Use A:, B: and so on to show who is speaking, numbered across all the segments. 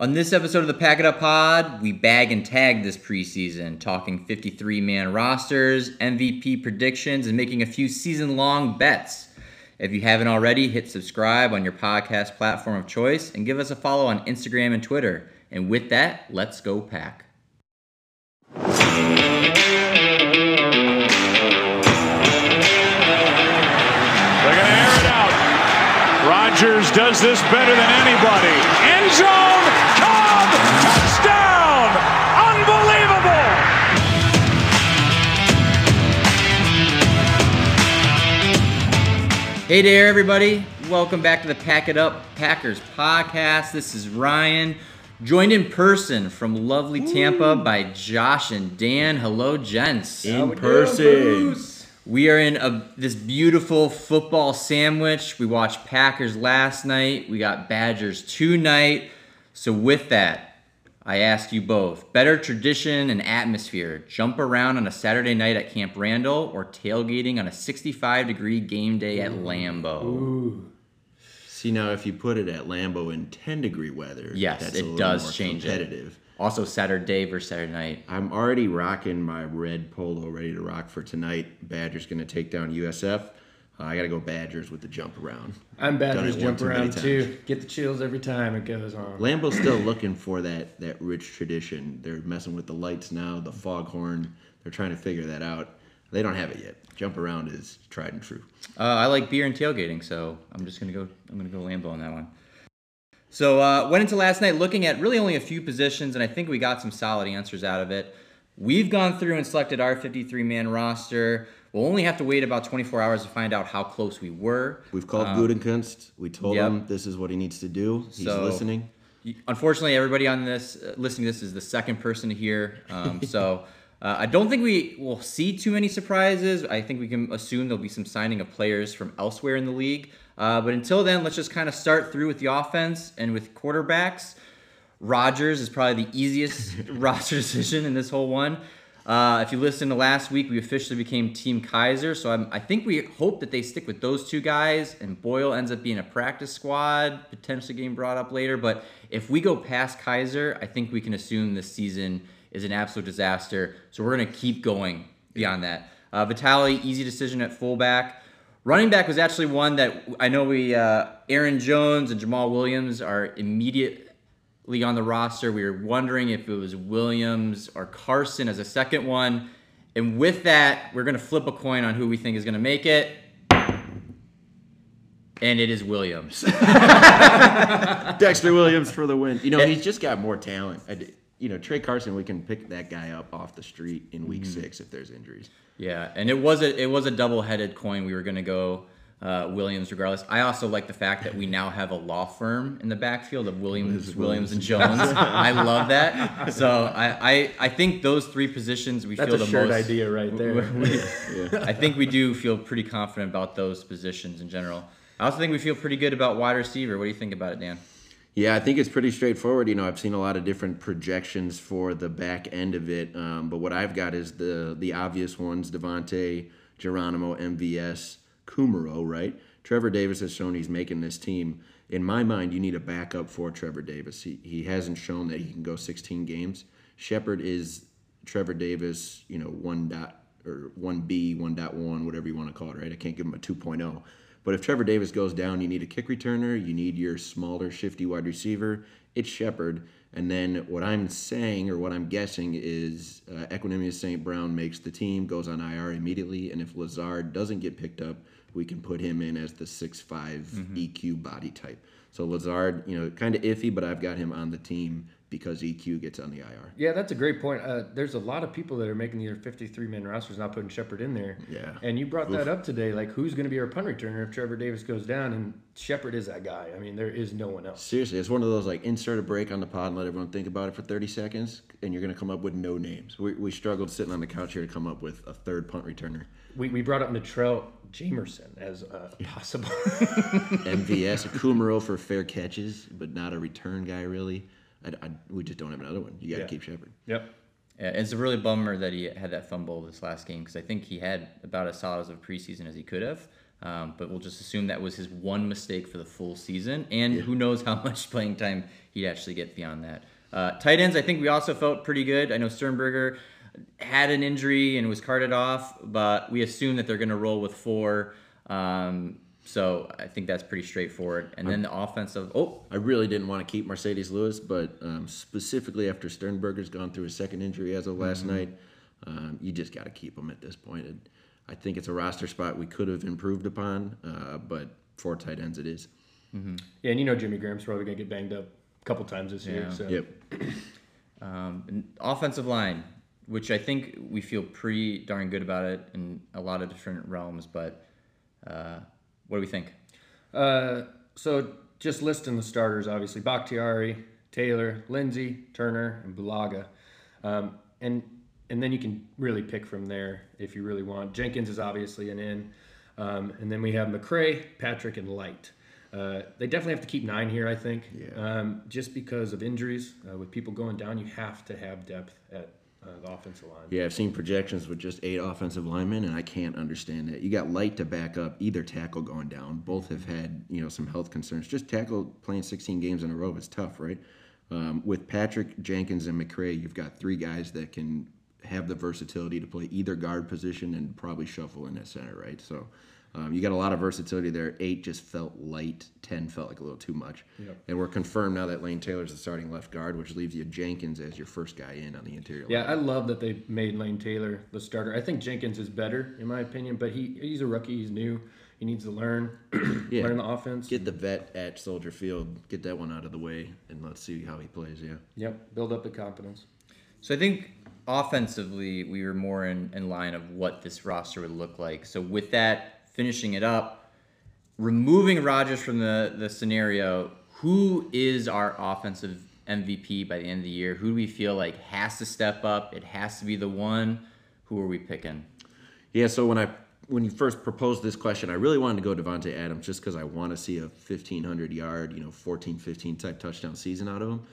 A: On this episode of the Pack It Up Pod, we bag and tag this preseason, talking 53 man rosters, MVP predictions, and making a few season long bets. If you haven't already, hit subscribe on your podcast platform of choice and give us a follow on Instagram and Twitter. And with that, let's go pack.
B: They're going to air it out. Rodgers does this better than anybody. End zone,
A: Hey there, everybody. Welcome back to the Pack It Up Packers podcast. This is Ryan, joined in person from lovely Tampa by Josh and Dan. Hello, gents.
C: in person.
A: We are in a this beautiful football sandwich. We watched Packers last night. We got Badgers tonight. So with that, I ask you both: better tradition and atmosphere, jump around on a Saturday night at Camp Randall, or tailgating on a 65 degree game day at Lambeau?
C: See now, if you put it at Lambeau in 10 degree weather,
A: Yes, it does change it. Also Saturday versus Saturday night.
C: I'm already rocking my red polo, ready to rock for tonight. Badgers going to take down USF. Uh, I got to go Badgers with the jump around.
D: I'm Badgers jump around
C: times.
D: too. Get the chills every time it goes on.
C: Lambeau's still looking for that that rich tradition. They're messing with the lights now, the foghorn. They're trying to figure that out. They don't have it yet. Jump around is tried and true.
A: Uh, I like beer and tailgating, so I'm just gonna go. I'm gonna go Lambeau on that one. So uh, went into last night looking at really only a few positions, and I think we got some solid answers out of it. We've gone through and selected our 53 man roster. We'll only have to wait about 24 hours to find out how close we were.
C: We've called Gutekunst. We told
A: yep.
C: him this is what he needs to do. He's
A: So-
C: listening.
A: Unfortunately, everybody on this uh, listening to this is the second person to hear. Um, so uh, I don't think we will see too many surprises. I think we can assume there'll be some signing of players from elsewhere in the league. Uh, but until then, let's just kind of start through with the offense and with quarterbacks. Rodgers is probably the easiest roster decision in this whole one. Uh, if you listened to last week, we officially became Team Kizer. So I'm, I think we hope that they stick with those two guys, and Boyle ends up being a practice squad, potentially getting brought up later. But if we go past Kizer, I think we can assume this season is an absolute disaster. So we're going to keep going beyond that. Uh, easy decision at fullback. Running back was actually one that I know we, uh, Aaron Jones and Jamaal Williams are immediately on the roster. We were wondering if it was Williams or Carson as a second one. And with that, we're going to flip a coin on who we think is going to make it. And it is Williams.
C: Dexter Williams for the win. You know, he's just got more talent. I d- you know, Tra Carson, we can pick that guy up off the street in week
A: Mm-hmm.
C: six if there's injuries.
A: Yeah, and it was a it was a double headed coin. We were gonna go uh, Williams regardless. I also like the fact that we now have a law firm in the backfield of Williams, Williams, and Jones. I love that. So I, I I think those three positions we
D: That's
A: feel
D: a
A: the
D: shirt
A: most.
D: idea right there.
A: I think we do feel pretty confident about those positions in general. I also think we feel pretty good about wide receiver. What do you think about it, Dan?
C: Yeah, I think it's pretty straightforward. You know, I've seen a lot of different projections for the back end of it, um, but what I've got is the the obvious ones: Davante, Geronimo, MVS, Kumerow. Right? Trevor Davis has shown he's making this team. In my mind, you need a backup for Trevor Davis. He he hasn't shown that he can go 16 games. Shepherd is Trevor Davis. You know, one dot or one B, one dot one, whatever you want to call it. Right? I can't give him a 2.0. But if Trevor Davis goes down, you need a kick returner, you need your smaller, shifty wide receiver. It's Shepherd. And then what I'm saying or what I'm guessing is uh, Equanimous St. Brown makes the team, goes on IR immediately. And if Lazard doesn't get picked up, we can put him in as the 6'5 EQ body type. So Lazard, you know, kind of iffy, but I've got him on the team because EQ gets on the IR.
D: Yeah, that's a great point. Uh, there's a lot of people that are making their 53 man rosters, not putting Shepherd in there.
C: Yeah.
D: And you brought that up today. Like, who's going to be our punt returner if Trevor Davis goes down? And Shepherd is that guy. I mean, there is no one else.
C: Seriously, it's one of those like insert a break on the pod and let everyone think about it for 30 seconds, and you're going to come up with no names. We, we struggled sitting on the couch here to come up with a third punt returner.
D: We, we brought up Natrell Jamerson as a possible.
C: MVS, a Kumerow for fair catches, but not a return guy really. I, I- we just don't have another one. You got to
D: Yeah.
C: keep Shepherd.
D: yep.
A: Yeah, it's a really bummer that he had that fumble this last game because I think he had about as solid of a preseason as he could have. Um, but we'll just assume that was his one mistake for the full season, and who knows how much playing time he'd actually get beyond that. Uh, tight ends, I think we also felt pretty good. I know Sternberger had an injury and was carted off, but we assume that they're going to roll with four. Um, so I think that's pretty straightforward. And then the offensive, oh,
C: I really didn't want to keep Marcedes Lewis, but um, specifically after Sternberger's gone through his second injury as of last
A: Mm-hmm.
C: night, um, you just got to keep him at this point. It, I think it's a roster spot we could have improved upon, uh, but for tight ends it is.
D: Yeah, and you know Jimmy Graham's probably gonna get banged up a couple times this year.
A: Yeah.
D: So
C: Yep.
A: Um, offensive line, which I think we feel pretty darn good about it in a lot of different realms. But uh, what do we think?
D: Uh, so just listing the starters, obviously Bakhtiari, Taylor, Linsley, Turner, and Bulaga, um, and and then you can really pick from there if you really want. Jenkins is obviously an in, um, and then we have McCray, Patrick, and Light. Uh, they definitely have to keep nine here, I think,
C: Yeah.
D: um, just because of injuries. Uh, with people going down, you have to have depth at uh, the offensive line.
C: Yeah, I've seen projections with just eight offensive linemen, and I can't understand that. You got Light to back up either tackle going down. Both have had you know some health concerns. Just tackle playing 16 games in a row is tough, right? Um, with Patrick Jenkins and McCray, you've got three guys that can have the versatility to play either guard position and probably shuffle in at center, right? So. Um, you got a lot of versatility there. Eight just felt light. Ten felt like a little too much.
D: Yep.
C: And we're confirmed now that Lane Taylor's the starting left guard, which leaves you Jenkins as your first guy in on the interior.
D: Yeah,
C: line.
D: I love that they made Lane Taylor the starter. I think Jenkins is better in my opinion, but he he's a rookie. He's new. He needs to learn
C: Yeah.
D: learn the offense.
C: Get the vet at Soldier Field, get that one out of the way, and let's see how he plays. Yeah.
D: Yep, build up the confidence.
A: So I think offensively, we were more in, in line of what this roster would look like. So with that, finishing it up, removing Rodgers from the, the scenario, who is our offensive MVP by the end of the year? Who do we feel like has to step up? It has to be the one. Who are we picking?
C: Yeah. So when I when you first proposed this question, I really wanted to go Davante Adams just because I want to see a 1500 yard, you know, 14, 15 type touchdown season out of him.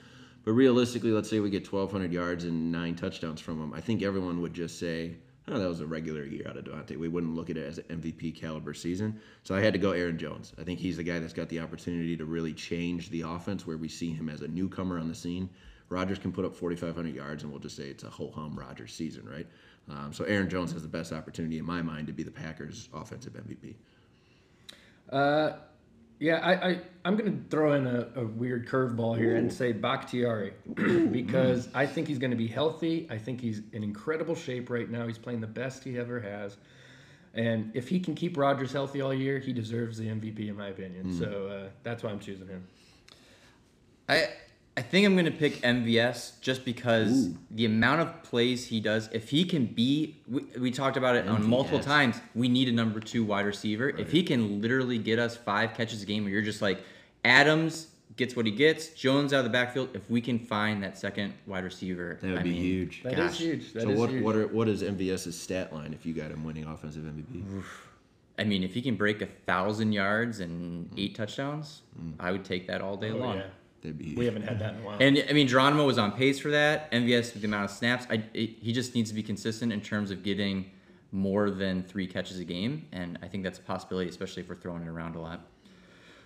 C: But realistically, let's say we get 1200 yards and nine touchdowns from him. I think everyone would just say, "Oh, that was a regular year out of Davante." We wouldn't look at it as an MVP caliber season. So I had to go Aaron Jones. I think he's the guy that's got the opportunity to really change the offense, where we see him as a newcomer on the scene. Rodgers can put up 4,500 yards, and we'll just say it's a ho hum Rodgers season, right? Um, so Aaron Jones has the best opportunity in my mind to be the Packers' offensive MVP.
D: Uh, yeah, I, I I'm gonna throw in a, a weird curveball here and say Bakhtiari because I think he's gonna be healthy. I think he's in incredible shape right now. He's playing the best he ever has. And if he can keep Rodgers healthy all year, he deserves the MVP in my opinion. So uh, that's why I'm choosing him.
A: I I think I'm gonna pick MVS just because the amount of plays he does. If he can be, we, we talked about it on multiple times. We need a number two wide receiver. If he can literally get us five catches a game, where you're just like Adams gets what he gets, Jones out of the backfield. If we can find that second wide receiver,
C: That would
A: I
C: be
A: mean,
C: huge.
D: That is huge. That
C: so
D: is
C: what
D: huge.
C: what are what is MVS's stat line if you got him winning offensive MVP?
A: I mean, if he can break a thousand yards and eight hmm. touchdowns, hmm. I would take that all day
D: Oh,
A: long.
D: yeah.
C: That'd be huge.
D: We haven't had that in a while.
A: And I mean, Geronimo was on pace for that. MVS with the amount of snaps, I, it, he just needs to be consistent in terms of getting more than three catches a game, and I think that's a possibility, especially if we're throwing it around a lot.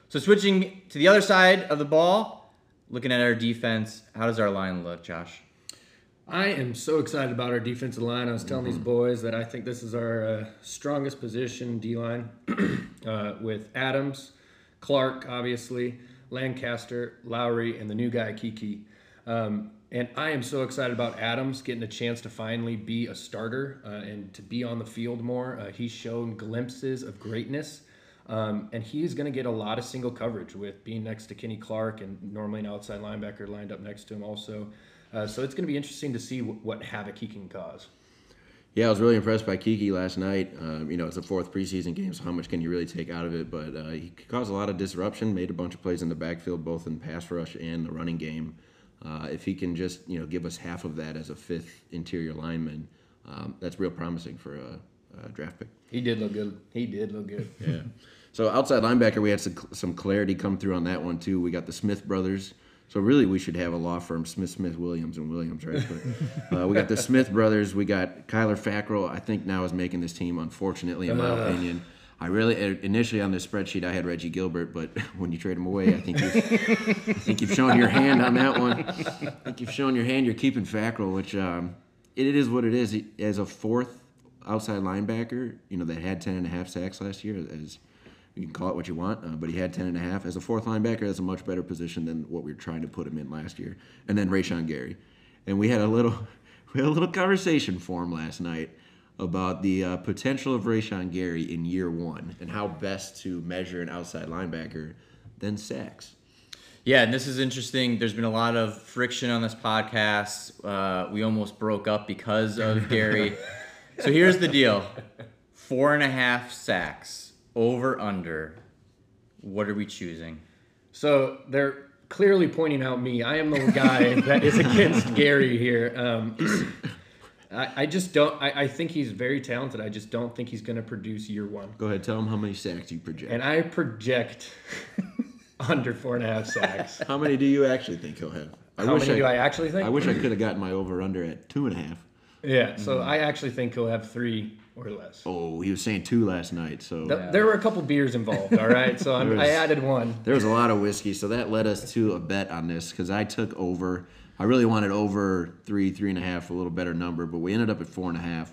A: So switching to the other side of the ball, looking at our defense, how does our line look, Josh?
D: I am so excited about our defensive line. I was telling these boys that I think this is our uh, strongest position D line uh, with Adams, Clark, obviously, Lancaster, Lowry, and the new guy, Keke. Um, and I am so excited about Adams getting a chance to finally be a starter uh, and to be on the field more. Uh, he's shown glimpses of greatness. Um, and he's going to get a lot of single coverage with being next to Kenny Clark and normally an outside linebacker lined up next to him also. Uh, so it's going to be interesting to see what, what havoc he can cause.
C: Yeah, I was really impressed by Keke last night. Um, you know, it's a fourth preseason game, so how much can you really take out of it? But uh, he caused a lot of disruption, made a bunch of plays in the backfield, both in pass rush and the running game. Uh, if he can just, you know, give us half of that as a fifth interior lineman, um, that's real promising for a, a draft pick.
D: He did look good. He did look good.
C: Yeah. So outside linebacker, we had some, some clarity come through on that one too. We got the Smith brothers. So really, we should have a law firm, Smith, Smith, Williams, and Williams, right? But, uh, we got the Smith brothers. We got Kyler Fackrell. I think now is making this team, unfortunately, in my opinion. I really initially on this spreadsheet I had Reggie Gilbert, but when you trade him away, I think you've, I think you've shown your hand on that one. I think you've shown your hand. You're keeping Fackrell, which um, it is what it is. As a fourth outside linebacker, you know that had ten and a half sacks last year. As you can call it what you want, uh, but he had ten and a half. As a fourth linebacker, that's a much better position than what we were trying to put him in last year. And then Rashan Gary, and we had a little we had a little conversation for him last night about the uh, potential of Rashan Gary in year one and how best to measure an outside linebacker than sacks.
A: Yeah, and this is interesting. There's been a lot of friction on this podcast. Uh, we almost broke up because of Gary. so here's the deal four and a half sacks, over, under. What are we choosing?
D: So they're clearly pointing out me. I am the guy that is against Gary here. Um, I, I just don't. I, I think he's very talented. I just don't think he's going to produce year one.
C: Go ahead, tell him how many sacks you project.
D: And I project under four and a half sacks.
C: how many do you actually think he'll have?
D: I how many I, do I actually think?
C: I wish I could have gotten my over under at two and a half.
D: Yeah, so mm-hmm. I actually think he'll have three or less.
C: Oh, he was saying two last night. So
D: yeah. there were a couple beers involved. All right, so was, I added one.
C: There was a lot of whiskey, so that led us to a bet on this because I took over. I really wanted over three, three and a half, a little better number, but we ended up at four and a half.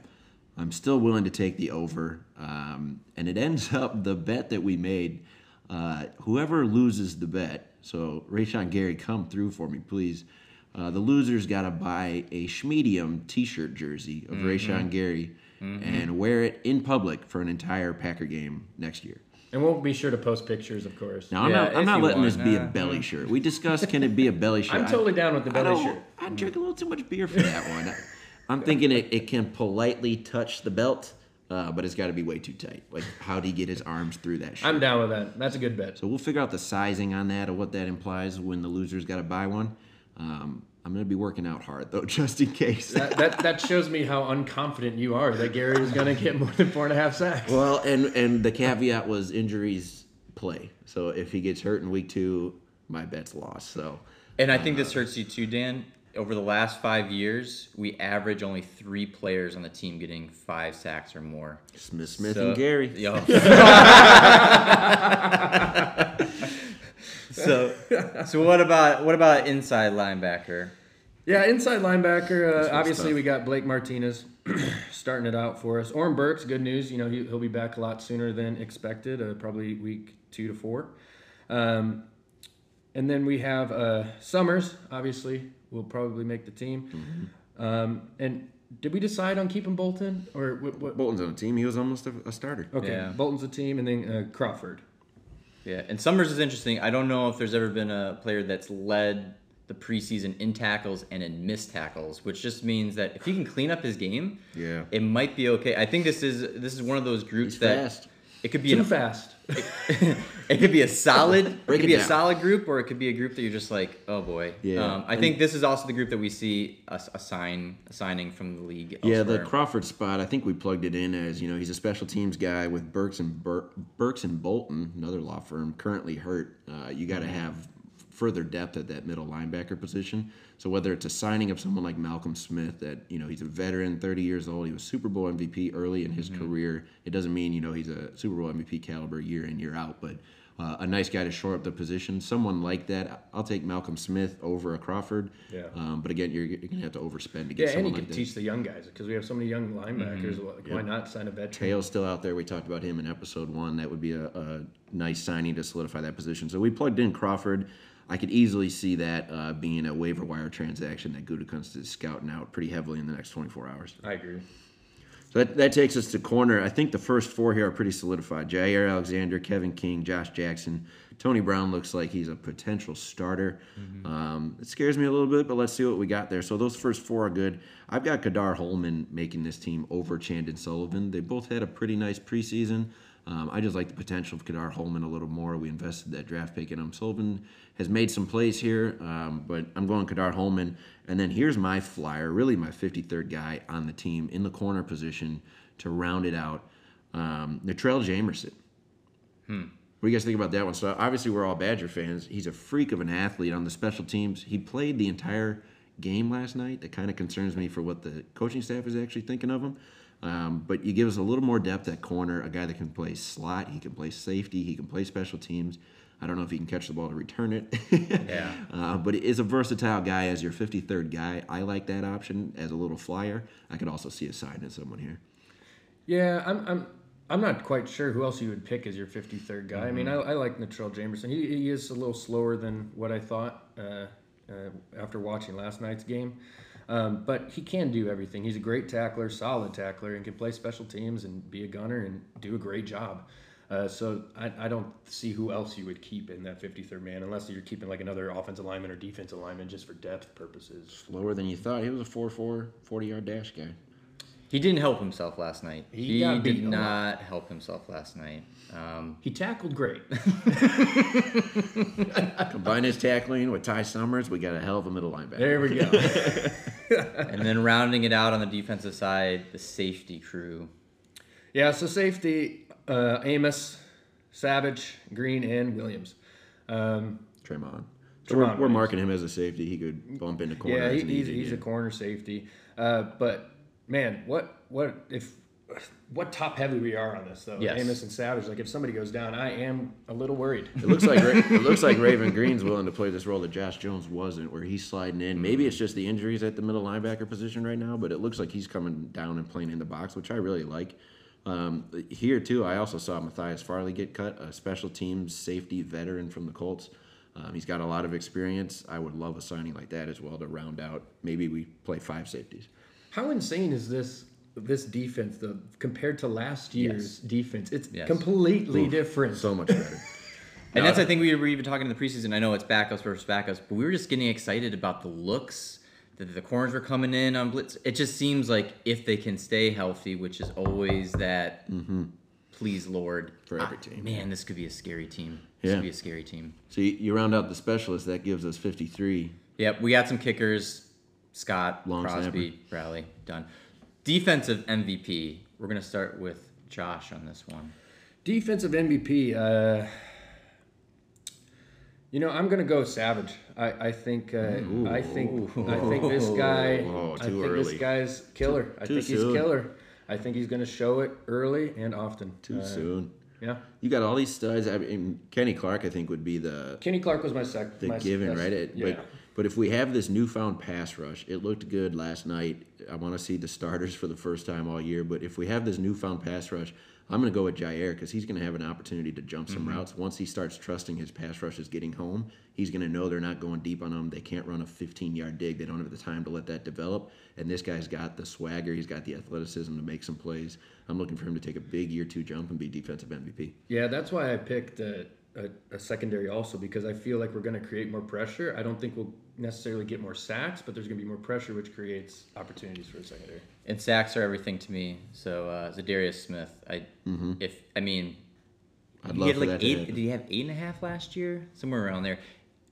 C: I'm still willing to take the over, um, and it ends up the bet that we made. Uh, whoever loses the bet, so Rashan Gary, come through for me, please. Uh, the loser's got to buy a Schmedium T-shirt jersey of mm-hmm. Rashan Gary mm-hmm. and wear it in public for an entire Packer game next year.
D: And we'll be sure to post pictures, of course.
C: Now, I'm yeah, not, I'm not letting want. this be a belly shirt. We discussed can it be a belly shirt.
D: I'm totally down with the belly
C: I
D: shirt.
C: I drink a little too much beer for that one. I'm thinking it, it can politely touch the belt, uh, but it's got to be way too tight. Like, how do he get his arms through that shirt?
D: I'm down with that. That's a good bet.
C: So we'll figure out the sizing on that or what that implies when the loser's got to buy one. Um, I'm going to be working out hard though, just in case.
D: that, that, that shows me how unconfident you are that Gary is going to get more than four and a half sacks.
C: Well, and and the caveat was injuries play. So if he gets hurt in week two, my bet's lost. So.
A: And I think uh, this hurts you too, Dan. Over the last five years, we average only three players on the team getting five sacks or more.
C: Smith, Smith, so, and Gary. Yo.
A: so, so what about what about inside linebacker?
D: Yeah, inside linebacker. Uh, obviously, stuff. we got Blake Martinez starting it out for us. Oren Burks, good news. You know he, will be back a lot sooner than expected. Uh, probably week two to four. Um, and then we have uh, Summers. Obviously, will probably make the team. Mm-hmm. Um, and did we decide on keeping Bolton or what, what?
C: Bolton's on the team. He was almost a, a starter.
D: Okay, yeah. Bolton's a team, and then uh, Crawford.
A: Yeah, and Summers is interesting. I don't know if there's ever been a player that's led the preseason in tackles and in missed tackles, which just means that if he can clean up his game,
C: yeah,
A: it might be okay. I think this is this is one of those groups
C: He's
A: that
C: fast.
A: It could be
D: too an, fast.
A: It, it, could be a solid, it could be down. a solid group, or it could be a group that you're just like, oh boy.
C: Yeah.
A: Um, I and think this is also the group that we see a, a sign a signing from the league.
C: Elsewhere. Yeah, the Crawford spot. I think we plugged it in as you know he's a special teams guy with Burks and Bur- Burks and Bolton, another law firm, currently hurt. Uh, you got to have further depth at that middle linebacker position. So whether it's a signing of someone like Malcolm Smith, that you know he's a veteran, 30 years old, he was Super Bowl MVP early in his mm-hmm. career. It doesn't mean you know he's a Super Bowl MVP caliber year in year out, but uh, a nice guy to shore up the position. Someone like that, I'll take Malcolm Smith over a Crawford.
D: Yeah.
C: Um, but again, you're, you're going to have to overspend to
D: get someone.
C: yeah,
D: someone
C: and
D: he can teach the young guys because we have so many young linebackers. Mm-hmm. Why yep. not sign a veteran?
C: Te'o's still out there. We talked about him in episode one. That would be a, a nice signing to solidify that position. So we plugged in Crawford. I could easily see that uh, being a waiver wire transaction that Gutekunst is scouting out pretty heavily in the next 24 hours.
D: I agree.
C: So that, that takes us to corner. I think the first four here are pretty solidified. Jaire Alexander, Kevin King, Josh Jackson. Tony Brown looks like he's a potential starter. Mm-hmm. Um, it scares me a little bit, but let's see what we got there. So those first four are good. I've got Ka'dar Hollman making this team over Chandon Sullivan. They both had a pretty nice preseason. Um, I just like the potential of Ka'dar Hollman a little more. We invested that draft pick in him. Sullivan has made some plays here, um, but I'm going Ka'dar Hollman. And then here's my flyer, really my 53rd guy on the team in the corner position to round it out. Um, Natrell Jamerson. Hmm. What do you guys think about that one? So obviously we're all Badger fans. He's a freak of an athlete on the special teams. He played the entire game last night. That kind of concerns me for what the coaching staff is actually thinking of him. Um, but you give us a little more depth at corner, a guy that can play slot, he can play safety, he can play special teams. I don't know if he can catch the ball to return it.
A: Yeah.
C: Uh, but he is a versatile guy as your 53rd guy. I like that option as a little flyer. I could also see a sign in someone here.
D: Yeah, I'm, I'm, I'm not quite sure who else you would pick as your 53rd guy. I mean, I,
C: Mm-hmm.
D: I like Natrell Jamerson. He, he is a little slower than what I thought uh, uh, after watching last night's game. Um, but he can do everything. He's a great tackler, solid tackler, and can play special teams and be a gunner and do a great job. Uh, so I, I don't see who else you would keep in that 53rd man unless you're keeping like another offensive lineman or defensive lineman just for depth purposes.
C: Slower than you thought. He was a 4 4, 40 yard dash guy.
A: He didn't help himself last night.
D: He
A: He,
D: got
A: did
D: a lot.
A: not help himself last night. Um,
D: He tackled great.
C: Combine his tackling with Ty Summers, we got a hell of a middle linebacker.
D: there we go.
A: and then rounding it out on the defensive side, the safety crew.
D: Yeah, so safety, uh, Amos, Savage, Green, and Williams. Um,
C: Tramon. So we're, we're marking him as a safety. He could bump into corners.
D: yeah, he, he's,
C: easy,
D: he's
C: yeah.
D: a corner safety. Uh, but man, what what if what top heavy we are on this though?
A: Yes.
D: Amos and Savage. Like if somebody goes down, I am a little worried.
C: It looks like it looks like Raven Greene's willing to play this role that Josh Jones wasn't, where he's sliding in. Maybe it's just the injuries at the middle linebacker position right now, but it looks like he's coming down and playing in the box, which I really like. Um, here too, I also saw Matthias Farley get cut, a special teams safety veteran from the Colts. Um, he's got a lot of experience. I would love a signing like that as well to round out. Maybe we play five safeties.
D: How insane is this this defense though compared to last year's defense? It's
A: Yes.
D: completely different.
C: So much better.
A: And that's I think we were even talking in the preseason. I know it's backups versus backups, but we were just getting excited about the looks that the corners were coming in on blitz. It just seems like if they can stay healthy, which is always that. Please, Lord,
C: For every
A: ah,
C: team.
A: Man, this could be a scary team. This
C: Yeah.
A: could be a scary team.
C: so you, you round out the specialist, that gives us 53.
A: Yep, we got some kickers. Scott,
C: Long
A: Crosby, Rally, done. Defensive MVP. We're gonna start with Josh on this one.
D: Defensive MVP. Uh, you know, I'm gonna go Savage. I, I think. Uh, I think. I think this guy.
C: Oh,
D: I think
C: early.
D: this guy's killer. I
C: too
D: think he's killer. I think he's gonna show it early and often.
C: Too
D: Uh,
C: soon.
D: Yeah.
C: You got all these studs. I mean, Kenny Clark, I think, would be the
D: Kenny Clark was my second.
C: the
D: my
C: given,
D: best-
C: right? It,
D: yeah.
C: But but if we have this newfound pass rush, it looked good last night. I want to see the starters for the first time all year. But if we have this newfound pass rush, I'm going to go with Jaire because he's going to have an opportunity to jump some mm-hmm. routes. Once he starts trusting his pass rush is getting home, he's going to know they're not going deep on him. They can't run a 15 yard dig. They don't have the time to let that develop. And this guy's got the swagger. He's got the athleticism to make some plays. I'm looking for him to take a big year two jump and be defensive MVP.
D: Yeah, that's why I picked a, a, a secondary also because I feel like we're going to create more pressure. I don't think we'll necessarily get more sacks, but there's going to be more pressure, which creates opportunities for a secondary.
A: And sacks are everything to me. So uh, Za'Darius Smith, I if I mean,
C: I'd
A: he had
C: for
A: like
C: that
A: eight. Did he have eight and a half last year? Somewhere around there.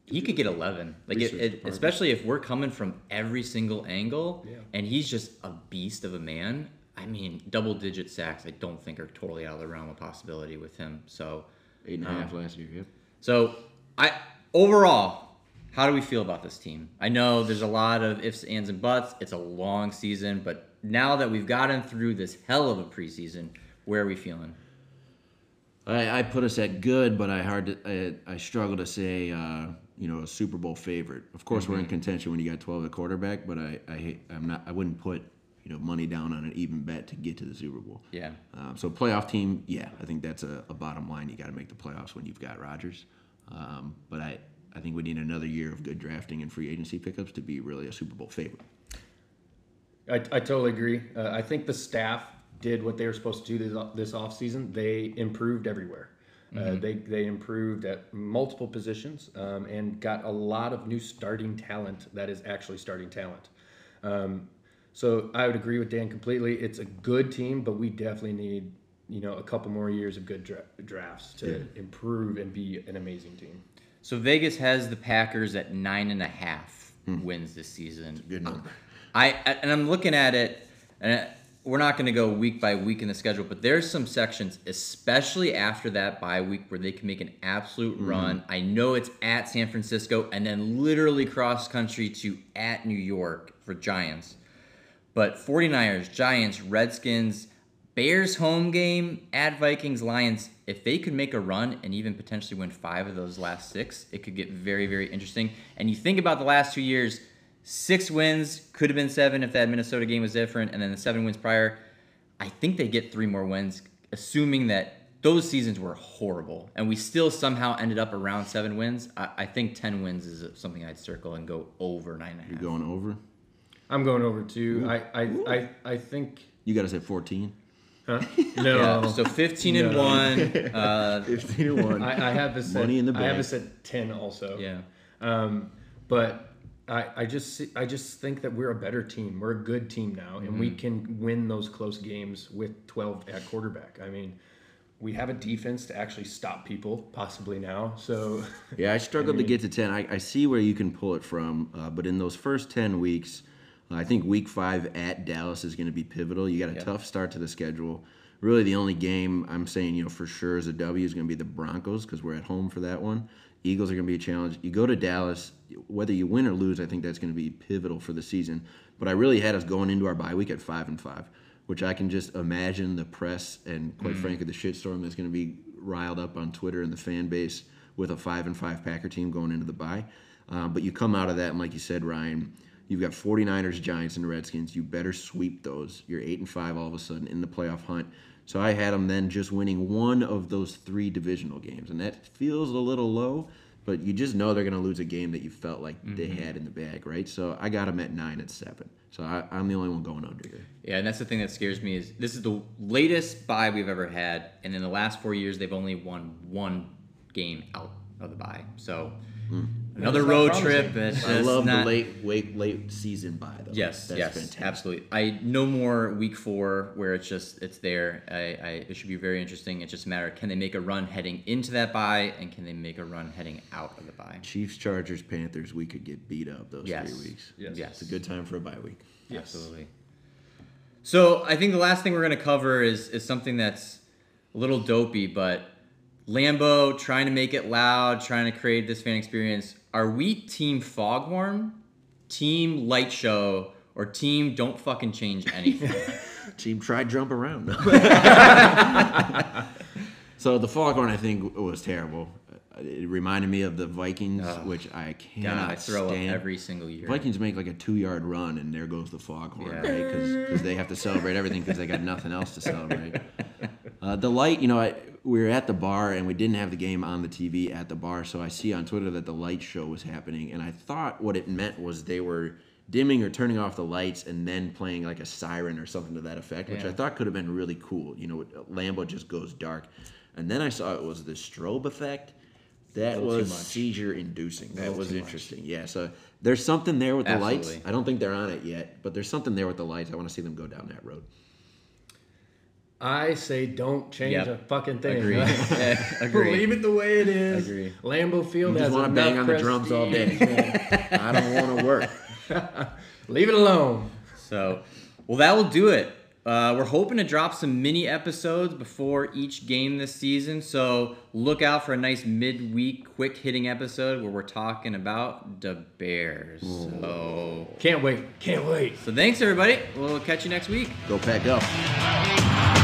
A: He could get eleven. Like it, it, especially if we're coming from every single angle,
D: Yeah.
A: and he's just a beast of a man. I mean, double digit sacks. I don't think are totally out of the realm of possibility with him. So,
C: Eight and a half last year. Yep.
A: so I overall, how do we feel about this team? I know there's a lot of ifs, ands, and buts. It's a long season, but now that we've gotten through this hell of a preseason, where are we feeling?
C: I, I put us at good, but I hard to, I, I struggle to say uh, you know a Super Bowl favorite. Of course, we're in contention when you got twelve at quarterback, but I, I hate- I'm not I wouldn't put you know money down on an even bet to get to the Super Bowl.
A: Yeah.
C: Um, so playoff team, yeah, I think that's a, a bottom line. You got to make the playoffs when you've got Rodgers. Um, but I I think we need another year of good drafting and free agency pickups to be really a Super Bowl favorite.
D: I, I totally agree. Uh, I think the staff did what they were supposed to do this, this offseason. They improved everywhere. Uh, they, they improved at multiple positions um, and got a lot of new starting talent that is actually starting talent. Um, so I would agree with Dan completely. It's a good team, but we definitely need you know a couple more years of good dra- drafts to improve and be an amazing team.
A: So Vegas has the Packers at nine and a half hmm. wins this season.
C: Good number.
A: I and I'm looking at it, and we're not going to go week by week in the schedule, but there's some sections, especially after that bye week, where they can make an absolute mm-hmm. run. I know it's at San Francisco, and then literally cross country to at New York for Giants. But 49ers, Giants, Redskins, Bears home game at Vikings, Lions. If they could make a run and even potentially win five of those last six, it could get very, very interesting. And you think about the last two years, six wins could have been seven if that Minnesota game was different, and then the seven wins prior. I think they get three more wins, assuming that those seasons were horrible, and we still somehow ended up around seven wins. I, I think ten wins is something I'd circle and go over nine and a half.
C: You're going over?
D: I'm going over two. I, I, I, I think.
C: You got to say 14.
D: Huh? No.
A: Yeah, so 15 and 1. Uh,
C: 15 and 1.
D: I, I have this at,
C: in the
D: I have this at ten also.
A: yeah.
D: Um, but I, I just I just think that we're a better team. We're a good team now, and
C: Mm-hmm.
D: we can win those close games with 12 at quarterback. I mean, we have a defense to actually stop people, possibly now. So
C: Yeah, I struggled to get to 10. I, I see where you can pull it from, uh, but in those first 10 weeks, I think week five at Dallas is going to be pivotal. You got a tough start to the schedule. Really, the only game I'm saying, you know, for sure is a W is going to be the Broncos because we're at home for that one. Eagles are going to be a challenge. You go to Dallas, whether you win or lose, I think that's going to be pivotal for the season. But I really had us going into our bye week at five and five, which I can just imagine the press and, quite frankly, the shitstorm that's going to be riled up on Twitter and the fan base with a five and five Packer team going into the bye. Um, but you come out of that, and like you said, Ryan, you've got 49ers, Giants, and Redskins. You better sweep those. You're eight and five all of a sudden in the playoff hunt. So I had them then just winning one of those three divisional games, and that feels a little low. But you just know they're going to lose a game that you felt like they mm-hmm. had in the bag, right? So I got them at nine and seven. So I, I'm the only one going under here.
A: Yeah, and that's the thing that scares me is this is the latest buy we've ever had, and in the last four years they've only won one game out of the buy. So Mm-hmm.
D: another
A: road trip. It's
C: I love
A: not,
C: the late, late, late season buy though.
A: Yes,
C: That's
A: yes,
C: fantastic.
A: absolutely. I no more week four where it's just it's there. I, I it should be very interesting. It's just a matter of can they make a run heading into that buy and can they make a run heading out of the buy.
C: Chiefs, Chargers, Panthers. We could get beat up those
A: Yes.
C: three weeks.
D: Yes.
A: Yes,
C: It's a good time for a bye week.
A: Absolutely. So I think the last thing we're going to cover is is something that's a little dopey, but Lambeau trying to make it loud, trying to create this fan experience. Are we team Foghorn, team Light Show, or team Don't fucking change anything?
C: Team try jump around. so the foghorn, I think, was terrible. It reminded me of the Vikings, which I cannot
A: God, I throw
C: stand.
A: up every single year.
C: Vikings make like a two-yard run, and there goes the foghorn,
A: Yeah.
C: right? Because they have to celebrate everything because they got nothing else to celebrate. Uh, the light, you know, I, we were at the bar and we didn't have the game on the TV at the bar, so I see on Twitter that the light show was happening, and I thought what it meant was they were dimming or turning off the lights and then playing like a siren or something to that effect, which
A: Yeah.
C: I thought could have been really cool. You know, Lambeau just goes dark, and then I saw it was the strobe effect. That was seizure inducing. That was
A: too much.
C: interesting. Yeah, so there's something there with the lights.
A: Absolutely.
C: I don't think they're on it yet, but there's something there with the lights. I want to see them go down that road.
D: I say don't change
A: Yep.
D: a fucking thing.
A: Agree. Yeah, agree.
D: Leave it the way it is.
A: Agree.
D: Lambeau Field
C: You just
D: has
C: want to bang on the drums all day. I don't want to work.
D: Leave it alone.
A: So, well, that will do it. Uh, we're hoping to drop some mini episodes before each game this season. So look out for a nice midweek, quick hitting episode where we're talking about the Bears. So,
D: Can't wait. Can't wait.
A: so thanks everybody. We'll catch you next week.
C: Go pack up.